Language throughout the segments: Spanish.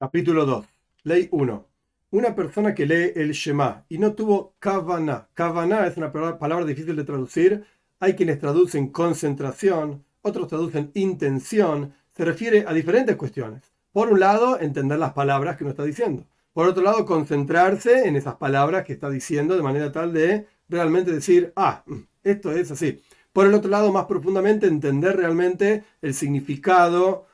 Capítulo 2. Ley 1. Una persona que lee el Shema y no tuvo kavana. Kavana es una palabra difícil de traducir. Hay quienes traducen concentración, otros traducen intención. Se refiere a diferentes cuestiones. Por un lado, entender las palabras que uno está diciendo. Por otro lado, concentrarse en esas palabras que está diciendo de manera tal de realmente decir, ah, esto es así. Por el otro lado, más profundamente, entender realmente el significado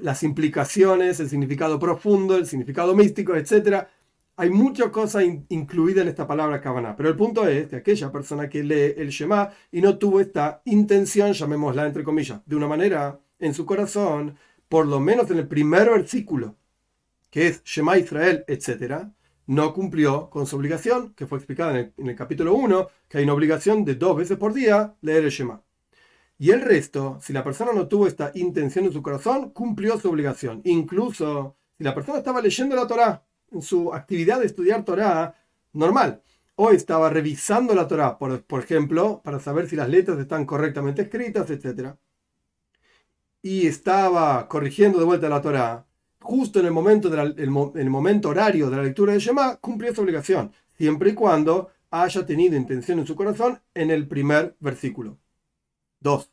las implicaciones, el significado profundo, el significado místico, etc. Hay mucha cosa incluida en esta palabra Kavaná, pero el punto es que aquella persona que lee el Shema y no tuvo esta intención, llamémosla entre comillas, de una manera en su corazón, por lo menos en el primer versículo, que es Shema Israel, etc., no cumplió con su obligación, que fue explicada en el, en capítulo 1, que hay una obligación de dos veces por día leer el Shema. Y el resto, si la persona no tuvo esta intención en su corazón, cumplió su obligación. Incluso si la persona estaba leyendo la Torá, en su actividad de estudiar Torá normal, o estaba revisando la Torá, por, ejemplo, para saber si las letras están correctamente escritas, etc. Y estaba corrigiendo de vuelta la Torá, justo en el momento, el momento horario de la lectura de Shema, cumplió su obligación, siempre y cuando haya tenido intención en su corazón en el primer versículo. 2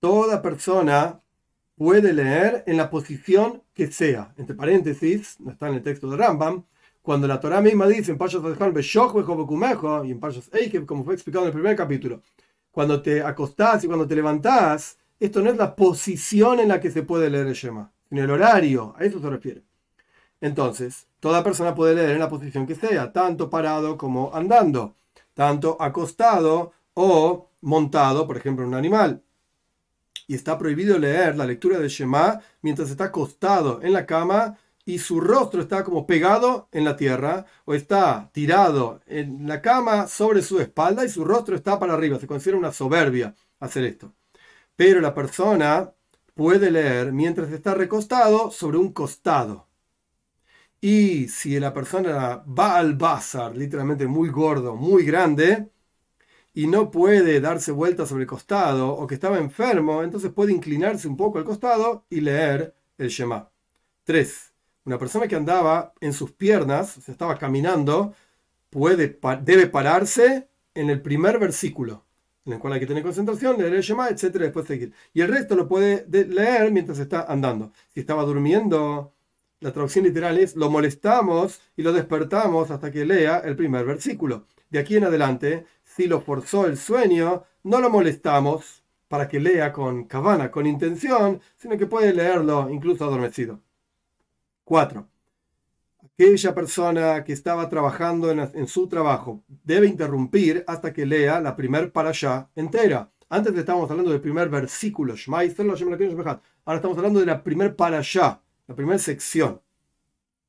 toda persona puede leer en la posición que sea. Entre paréntesis, no está en el texto de Rambam, cuando la Torah misma dice en Pashas y en Pashas Eikev, como fue explicado en el primer capítulo, cuando te acostás y cuando te levantás, esto no es la posición en la que se puede leer el Shema, sino el horario, a eso se refiere. Entonces, toda persona puede leer en la posición que sea, tanto parado como andando, tanto acostado o montado, por ejemplo, en un animal y está prohibido leer la lectura de Shema mientras está acostado en la cama y su rostro está como pegado en la tierra o está tirado en la cama sobre su espalda y su rostro está para arriba. Se considera una soberbia hacer esto. Pero la persona puede leer mientras está recostado sobre un costado. Y si la persona va al bazar, literalmente muy gordo, muy grande, y no puede darse vuelta sobre el costado o que estaba enfermo, entonces puede inclinarse un poco al costado y leer el Shema. 3. Una persona que andaba en sus piernas, o sea, estaba caminando, puede, debe pararse en el primer versículo, en el cual hay que tener concentración, leer el Shema, etc. Después seguir. Y el resto lo puede leer mientras está andando. Si estaba durmiendo, la traducción literal es, lo molestamos y lo despertamos hasta que lea el primer versículo. De aquí en adelante, si lo forzó el sueño, no lo molestamos para que lea con cabana, con intención, sino que puede leerlo incluso adormecido. 4. Aquella persona que estaba trabajando en, su trabajo debe interrumpir hasta que lea la primer allá entera. Antes estábamos hablando del primer versículo, ahora estamos hablando de la primer allá, la primera sección,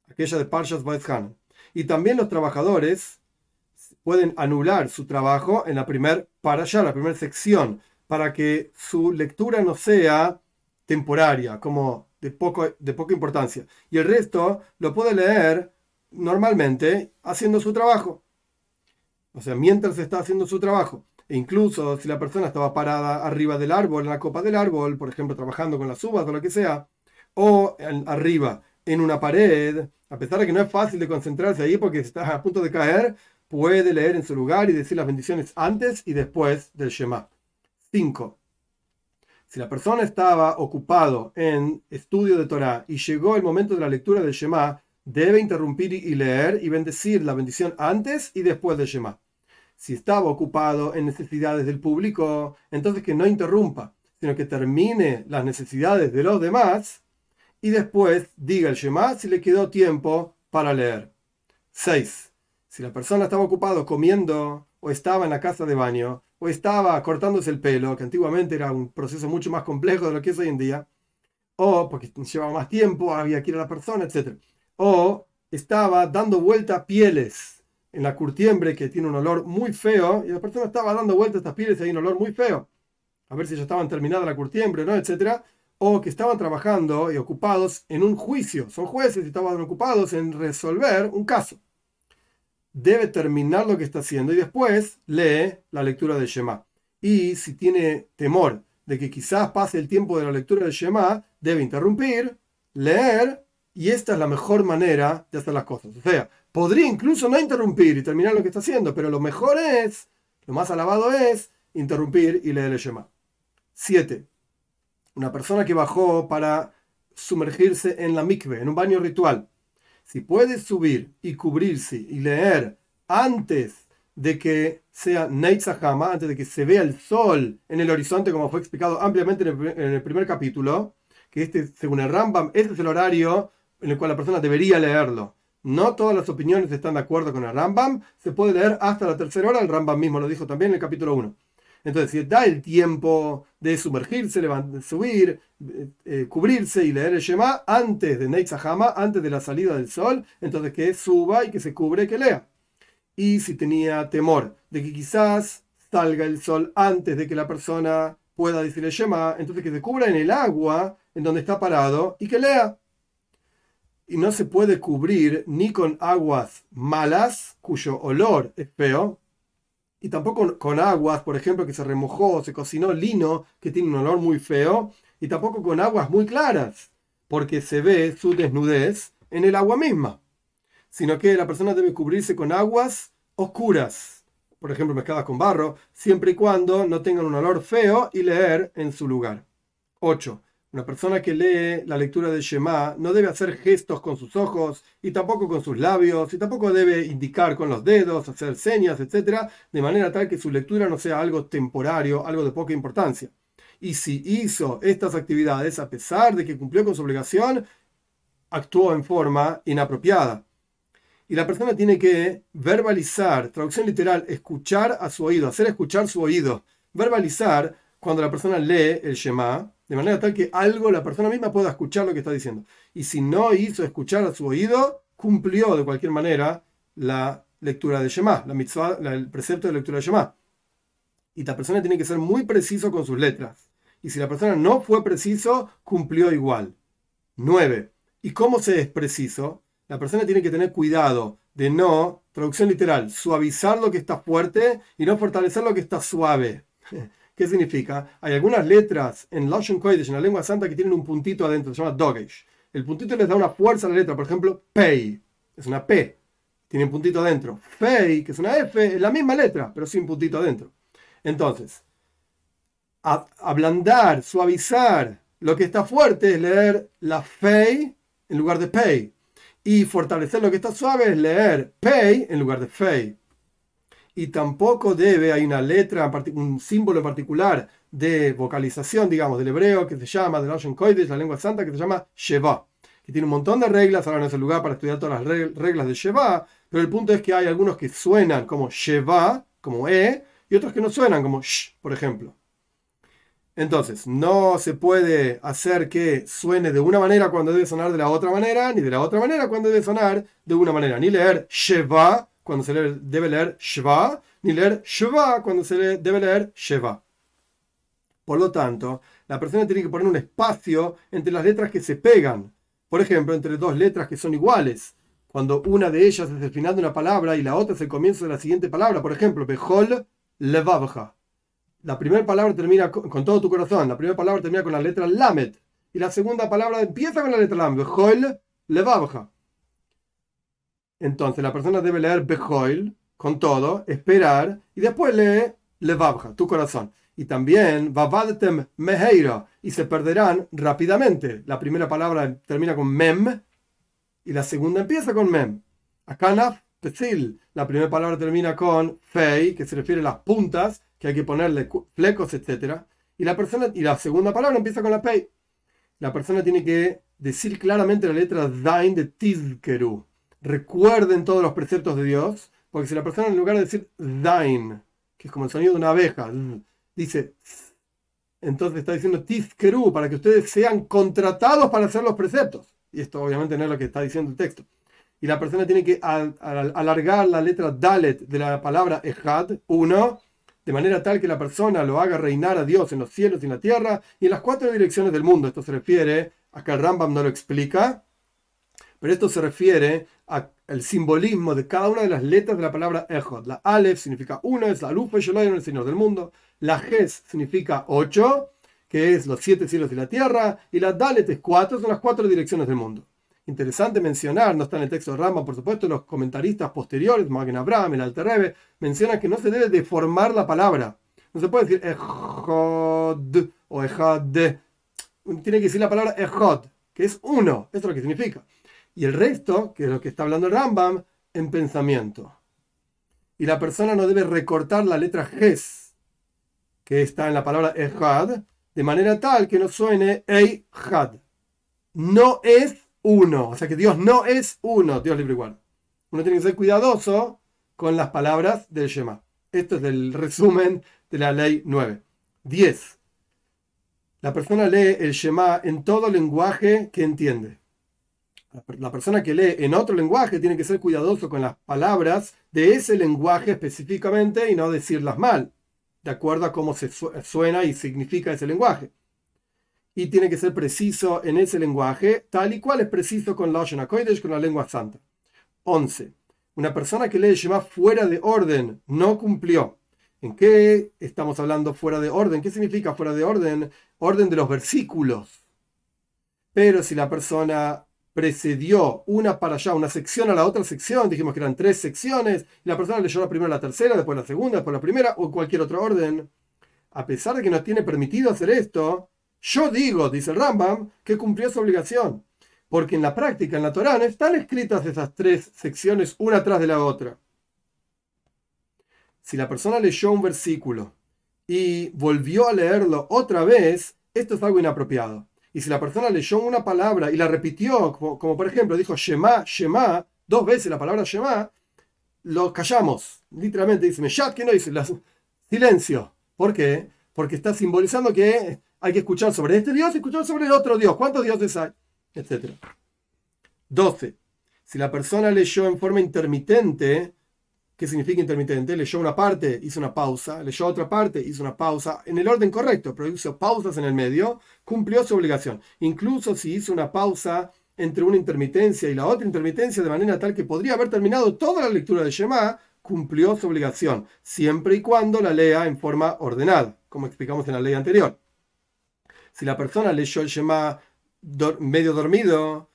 aquella de Parshas Vaizhan. Y también los trabajadores pueden anular su trabajo en la primera para allá, la primera sección, para que su lectura no sea temporaria, como de, poco, de poca importancia. Y el resto lo puede leer normalmente haciendo su trabajo. O sea, mientras está haciendo su trabajo. E incluso si la persona estaba parada arriba del árbol, en la copa del árbol, por ejemplo, trabajando con las uvas o lo que sea, o arriba en una pared, a pesar de que no es fácil de concentrarse ahí porque está a punto de caer, puede leer en su lugar y decir las bendiciones antes y después del Shema. 5. Si la persona estaba ocupado en estudio de Torah y llegó el momento de la lectura del Shema, debe interrumpir y leer y bendecir la bendición antes y después del Shema. Si estaba ocupado en necesidades del público, entonces que no interrumpa, sino que termine las necesidades de los demás y después diga el Shema si le quedó tiempo para leer. 6 si la persona estaba ocupado comiendo o estaba en la casa de baño o estaba cortándose el pelo, que antiguamente era un proceso mucho más complejo de lo que es hoy en día, o porque llevaba más tiempo, había que ir a la persona, etc. O estaba dando vuelta pieles en la curtiembre que tiene un olor muy feo y la persona estaba dando vuelta a estas pieles y hay un olor muy feo. A ver si ya estaban terminadas la curtiembre, ¿no? Etcétera. O que estaban trabajando y ocupados en un juicio. Son jueces y estaban ocupados en resolver un caso debe terminar lo que está haciendo y después lee la lectura del Shema. Y si tiene temor de que quizás pase el tiempo de la lectura del Shema, debe interrumpir, leer y esta es la mejor manera de hacer las cosas. O sea, podría incluso no interrumpir y terminar lo que está haciendo, pero lo mejor es, lo más alabado es, interrumpir y leer el Shema. 7. Una persona que bajó para sumergirse en la mikve, en un baño ritual. Si puede subir y cubrirse y leer antes de que sea Neitzahama, antes de que se vea el sol en el horizonte, como fue explicado ampliamente en el, primer capítulo, que este, según el Rambam, este es el horario en el cual la persona debería leerlo. No todas las opiniones están de acuerdo con el Rambam, se puede leer hasta la tercera hora, el Rambam mismo lo dijo también en el capítulo 1. Entonces, si da el tiempo de sumergirse, subir, eh, eh, cubrirse y leer el Shema antes de Neitzahama, antes de la salida del sol, entonces que suba y que se cubre que lea. Y si tenía temor de que quizás salga el sol antes de que la persona pueda decir el Shema, entonces que se cubra en el agua en donde está parado y que lea. Y no se puede cubrir ni con aguas malas, cuyo olor es feo, y tampoco con aguas, por ejemplo, que se remojó, se cocinó lino, que tiene un olor muy feo, y tampoco con aguas muy claras, porque se ve su desnudez en el agua misma, sino que la persona debe cubrirse con aguas oscuras, por ejemplo, mezcladas con barro, siempre y cuando no tengan un olor feo y leer en su lugar. 8. Una persona que lee la lectura de Shema no debe hacer gestos con sus ojos y tampoco con sus labios y tampoco debe indicar con los dedos, hacer señas, etc., de manera tal que su lectura no sea algo temporario, algo de poca importancia. Y si hizo estas actividades a pesar de que cumplió con su obligación, actuó en forma inapropiada. Y la persona tiene que verbalizar, traducción literal, escuchar a su oído, hacer escuchar su oído. Verbalizar cuando la persona lee el Shema, de manera tal que algo la persona misma pueda escuchar lo que está diciendo. Y si no hizo escuchar a su oído, cumplió de cualquier manera la lectura de Shema, la mitzvah, el precepto de lectura de Shema. Y la persona tiene que ser muy preciso con sus letras. Y si la persona no fue preciso, cumplió igual. 9. ¿Y cómo se es preciso? La persona tiene que tener cuidado de no, traducción literal, suavizar lo que está fuerte y no fortalecer lo que está suave. ¿Qué significa? Hay algunas letras en Lashon Kodesh, en la lengua santa, que tienen un puntito adentro, se llama Dogesh. El puntito les da una fuerza a la letra. Por ejemplo, Pei, es una P, tiene un puntito adentro. Fei, que es una F, es la misma letra, pero sin puntito adentro. Entonces, ablandar, suavizar lo que está fuerte es leer la Fei en lugar de Pei. Y fortalecer lo que está suave es leer Pei en lugar de Fei y tampoco debe, hay una letra, un símbolo en particular de vocalización, digamos, del hebreo que se llama, de Lashon Kodesh, la lengua santa, que se llama Sheva, que tiene un montón de reglas, ahora no es el lugar para estudiar todas las reglas de Sheva, pero el punto es que hay algunos que suenan como Sheva, como E, y otros que no suenan como Sh, por ejemplo. Entonces, no se puede hacer que suene de una manera cuando debe sonar de la otra manera, ni de la otra manera cuando debe sonar de una manera, ni leer Sheva cuando se debe leer Shva, ni leer Shva cuando se debe leer Sheva. Por lo tanto, la persona tiene que poner un espacio entre las letras que se pegan. Por ejemplo, entre dos letras que son iguales. Cuando una de ellas es el final de una palabra y la otra es el comienzo de la siguiente palabra. Por ejemplo, Behol Levavja. La primera palabra termina con, todo tu corazón. La primera palabra termina con la letra Lamet. Y la segunda palabra empieza con la letra Lamet. Behol Levavja. Entonces la persona debe leer Behoil con todo, esperar, y después lee Levavja, tu corazón. Y también Vavadtem Meheira, y se perderán rápidamente. La primera palabra termina con Mem, y la segunda empieza con Mem. Akanaf Pesil, la primera palabra termina con Fei, que se refiere a las puntas, que hay que ponerle flecos, etc. Y la, persona, y la segunda palabra empieza con la Pei. La persona tiene que decir claramente la letra Zain de Tizkeru recuerden todos los preceptos de Dios, porque si la persona en lugar de decir Dain, que es como el sonido de una abeja, dice, entonces está diciendo Tizkeru, para que ustedes sean contratados para hacer los preceptos. Y esto obviamente no es lo que está diciendo el texto. Y la persona tiene que alargar la letra Dalet de la palabra Ejad, uno, de manera tal que la persona lo haga reinar a Dios en los cielos y en la tierra y en las cuatro direcciones del mundo. Esto se refiere, acá el Rambam no lo explica, pero esto se refiere al simbolismo de cada una de las letras de la palabra Echod. La Aleph significa uno, es la Luz el Señor del mundo. La Ges significa ocho, que es los siete cielos de la tierra. Y la Dalet es cuatro, son las cuatro direcciones del mundo. interesante mencionar, no está en el texto de Rama, por supuesto, los comentaristas posteriores, Magen Abraham, el Alterrebe, mencionan que no se debe deformar la palabra. No se puede decir ejod o ejad. Tiene que decir la palabra ejod, que es uno. Eso es lo que significa. Y el resto, que es lo que está hablando el Rambam, en pensamiento. Y la persona no debe recortar la letra ges, que está en la palabra ejad, de manera tal que no suene eihad. No es uno. O sea que Dios no es uno, Dios libre igual. Uno tiene que ser cuidadoso con las palabras del Shema. Esto es el resumen de la ley 9. 10. La persona lee el Shema en todo lenguaje que entiende. La persona que lee en otro lenguaje tiene que ser cuidadoso con las palabras de ese lenguaje específicamente y no decirlas mal, de acuerdo a cómo se suena y significa ese lenguaje. Y tiene que ser preciso en ese lenguaje, tal y cual es preciso con la Kodesh, con la lengua santa. 11. Una persona que lee Shema fuera de orden no cumplió. ¿En qué estamos hablando fuera de orden? ¿Qué significa fuera de orden? Orden de los versículos. Pero si la persona precedió una para allá, una sección a la otra sección, dijimos que eran tres secciones, y la persona leyó la primera, la tercera, después la segunda, después la primera, o cualquier otro orden, a pesar de que no tiene permitido hacer esto, yo digo, dice el Rambam, que cumplió su obligación, porque en la práctica, en la Torá, no están escritas esas tres secciones una tras de la otra si la persona leyó un versículo y volvió a leerlo otra vez, esto es algo inapropiado. Y si la persona leyó una palabra y la repitió, como, por ejemplo dijo Shema, Shema, dos veces la palabra Shema, lo callamos. Literalmente dice, Meshat, ¿qué no dice? silencio. ¿Por qué? Porque está simbolizando que hay que escuchar sobre este Dios y escuchar sobre el otro Dios. ¿Cuántos dioses hay? Etcétera. 12. Si la persona leyó en forma intermitente, ¿Qué significa intermitente? Leyó una parte, hizo una pausa, leyó otra parte, hizo una pausa, en el orden correcto, pero hizo pausas en el medio, cumplió su obligación. Incluso si hizo una pausa entre una intermitencia y la otra intermitencia de manera tal que podría haber terminado toda la lectura de Shema, cumplió su obligación, siempre y cuando la lea en forma ordenada, como explicamos en la ley anterior. Si la persona leyó el Shema medio dormido,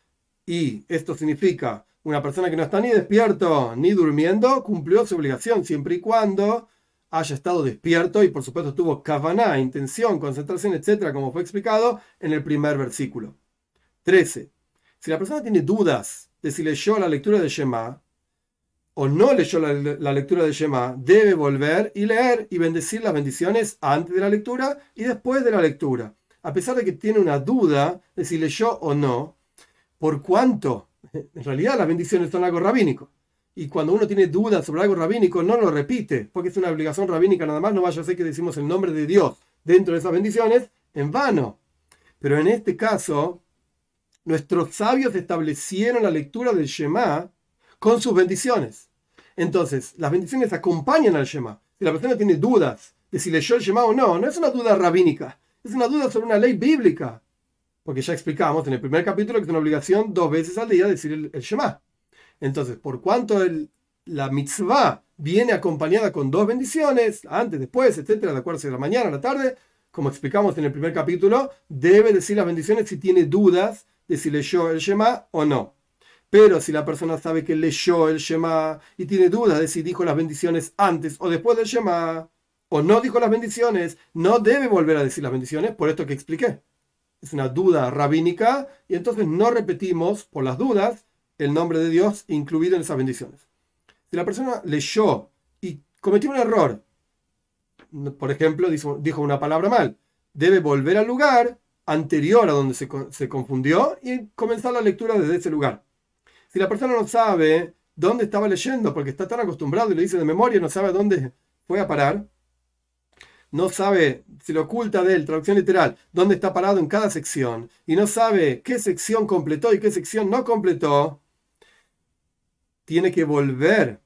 y esto significa una persona que no está ni despierto ni durmiendo cumplió su obligación siempre y cuando haya estado despierto y por supuesto tuvo kavaná, intención, concentración, etcétera, como fue explicado en el primer versículo. 13. Si la persona tiene dudas de si leyó la lectura de Shema o no leyó la, la, lectura de Shema, debe volver y leer y bendecir las bendiciones antes de la lectura y después de la lectura. A pesar de que tiene una duda de si leyó o no, por cuánto en realidad las bendiciones son algo rabínico. Y cuando uno tiene dudas sobre algo rabínico, no lo repite, porque es una obligación rabínica nada más, no vaya a ser que decimos el nombre de Dios dentro de esas bendiciones en vano. Pero en este caso, nuestros sabios establecieron la lectura del Shema con sus bendiciones. Entonces, las bendiciones acompañan al Shema. Si la persona tiene dudas de si leyó el Shema o no, no es una duda rabínica, es una duda sobre una ley bíblica porque ya explicamos en el primer capítulo que es una obligación dos veces al día decir el, Shema. Entonces, por cuanto el, la mitzvah viene acompañada con dos bendiciones, antes, después, etcétera, de acuerdo si la mañana, la tarde, como explicamos en el primer capítulo, debe decir las bendiciones si tiene dudas de si leyó el Shema o no. Pero si la persona sabe que leyó el Shema y tiene dudas de si dijo las bendiciones antes o después del Shema, o no dijo las bendiciones, no debe volver a decir las bendiciones por esto que expliqué es una duda rabínica, y entonces no repetimos por las dudas el nombre de Dios incluido en esas bendiciones. Si la persona leyó y cometió un error, por ejemplo, dijo una palabra mal, debe volver al lugar anterior a donde se, se confundió y comenzar la lectura desde ese lugar. Si la persona no sabe dónde estaba leyendo, porque está tan acostumbrado y lo dice de memoria, no sabe dónde fue a parar, no sabe, se le oculta de él, traducción literal, dónde está parado en cada sección, y no sabe qué sección completó y qué sección no completó, tiene que volver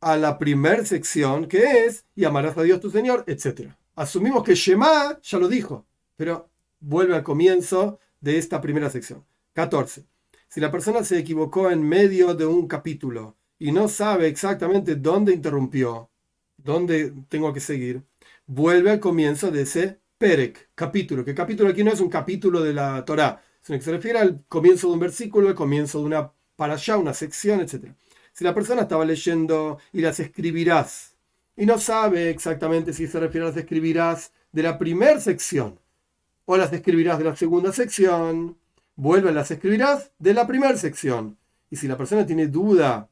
a la primer sección, que es, y amarás a Dios tu Señor, etc. Asumimos que Shema ya lo dijo, pero vuelve al comienzo de esta primera sección. 14. Si la persona se equivocó en medio de un capítulo y no sabe exactamente dónde interrumpió, dónde tengo que seguir, vuelve al comienzo de ese Perek, capítulo, que capítulo aquí no es un capítulo de la Torá, sino que se refiere al comienzo de un versículo, al comienzo de una para allá, una sección, etc. Si la persona estaba leyendo y las escribirás y no sabe exactamente si se refiere a las escribirás de la primera sección o las escribirás de la segunda sección, vuelve a las escribirás de la primera sección. Y si la persona tiene duda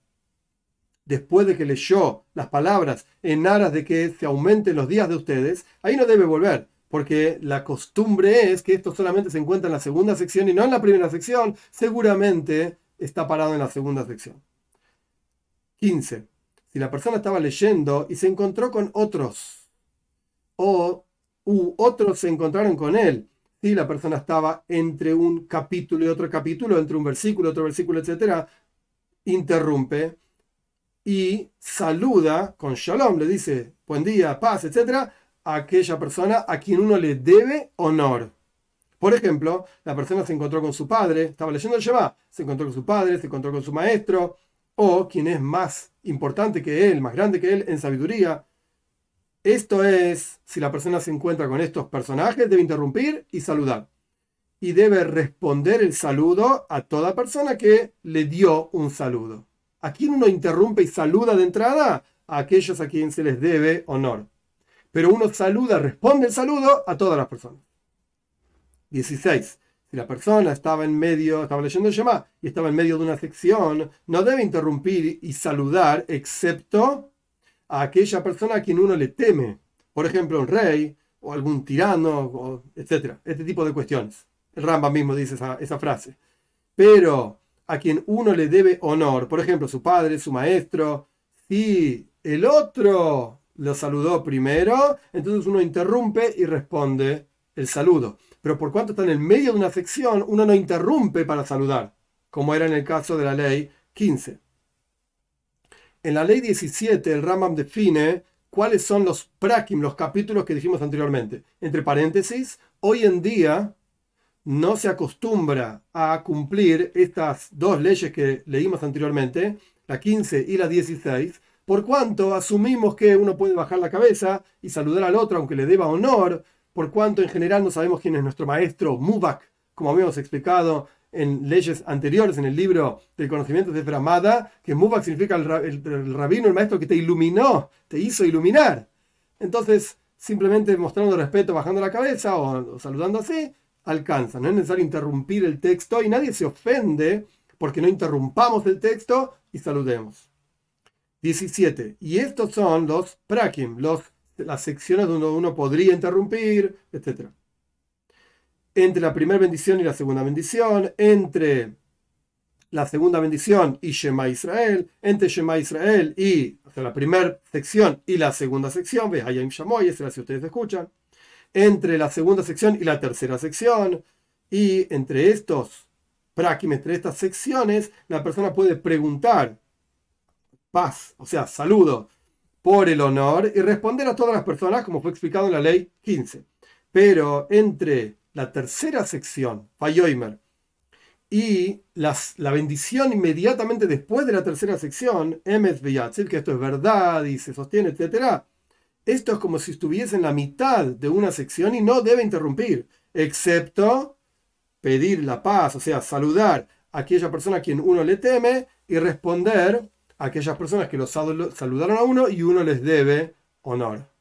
después de que leyó las palabras en aras de que se aumenten los días de ustedes, ahí no debe volver, porque la costumbre es que esto solamente se encuentra en la segunda sección y no en la primera sección, seguramente está parado en la segunda sección. 15. Si la persona estaba leyendo y se encontró con otros, o u otros se encontraron con él, si la persona estaba entre un capítulo y otro capítulo, entre un versículo, y otro versículo, etc., interrumpe y saluda con shalom, le dice buen día, paz, etc., a aquella persona a quien uno le debe honor. Por ejemplo, la persona se encontró con su padre, estaba leyendo el Shema, se encontró con su padre, se encontró con su maestro, o quien es más importante que él, más grande que él en sabiduría. Esto es, si la persona se encuentra con estos personajes, debe interrumpir y saludar. Y debe responder el saludo a toda persona que le dio un saludo. ¿A quién uno interrumpe y saluda de entrada? A aquellos a quienes se les debe honor. Pero uno saluda, responde el saludo a todas las personas. 16. Si la persona estaba en medio, estaba leyendo el Shema y estaba en medio de una sección, no debe interrumpir y saludar excepto a aquella persona a quien uno le teme. Por ejemplo, un rey o algún tirano, etc. Este tipo de cuestiones. El Ramba mismo dice esa frase. Pero a quien uno le debe honor, por ejemplo, su padre, su maestro, si el otro lo saludó primero, entonces uno interrumpe y responde el saludo. Pero por cuanto está en el medio de una sección, uno no interrumpe para saludar, como era en el caso de la ley 15. En la ley 17, el Rambam define cuáles son los prakim, los capítulos que dijimos anteriormente. Entre paréntesis, hoy en día no se acostumbra a cumplir estas dos leyes que leímos anteriormente, la 15 y la 16, por cuanto asumimos que uno puede bajar la cabeza y saludar al otro aunque le deba honor, por cuanto en general no sabemos quién es nuestro maestro Mubak, como habíamos explicado en leyes anteriores en el libro del conocimiento de Framada, que Mubak significa el, rabino, el maestro que te iluminó, te hizo iluminar. Entonces, simplemente mostrando respeto, bajando la cabeza o saludando así, alcanza. No es necesario interrumpir el texto y nadie se ofende porque no interrumpamos el texto y saludemos. 17. Y estos son los prakim, los, las secciones donde uno podría interrumpir, etc. Entre la primera bendición y la segunda bendición, entre la segunda bendición y Shema Israel, entre Shema Israel y la primera sección y la segunda sección, ve Hayim Shamoy, si ustedes escuchan entre la segunda sección y la tercera sección. Y entre estos prakim, entre estas secciones, la persona puede preguntar paz, o sea, saludo, por el honor y responder a todas las personas, como fue explicado en la ley 15. Pero entre la tercera sección, Fayoimer, y las, la bendición inmediatamente después de la tercera sección, Emes que esto es verdad y se sostiene, etcétera, esto es como si estuviese en la mitad de una sección y no debe interrumpir, excepto pedir la paz, o sea, saludar a aquella persona a quien uno le teme y responder a aquellas personas que lo saludaron a uno y uno les debe honor.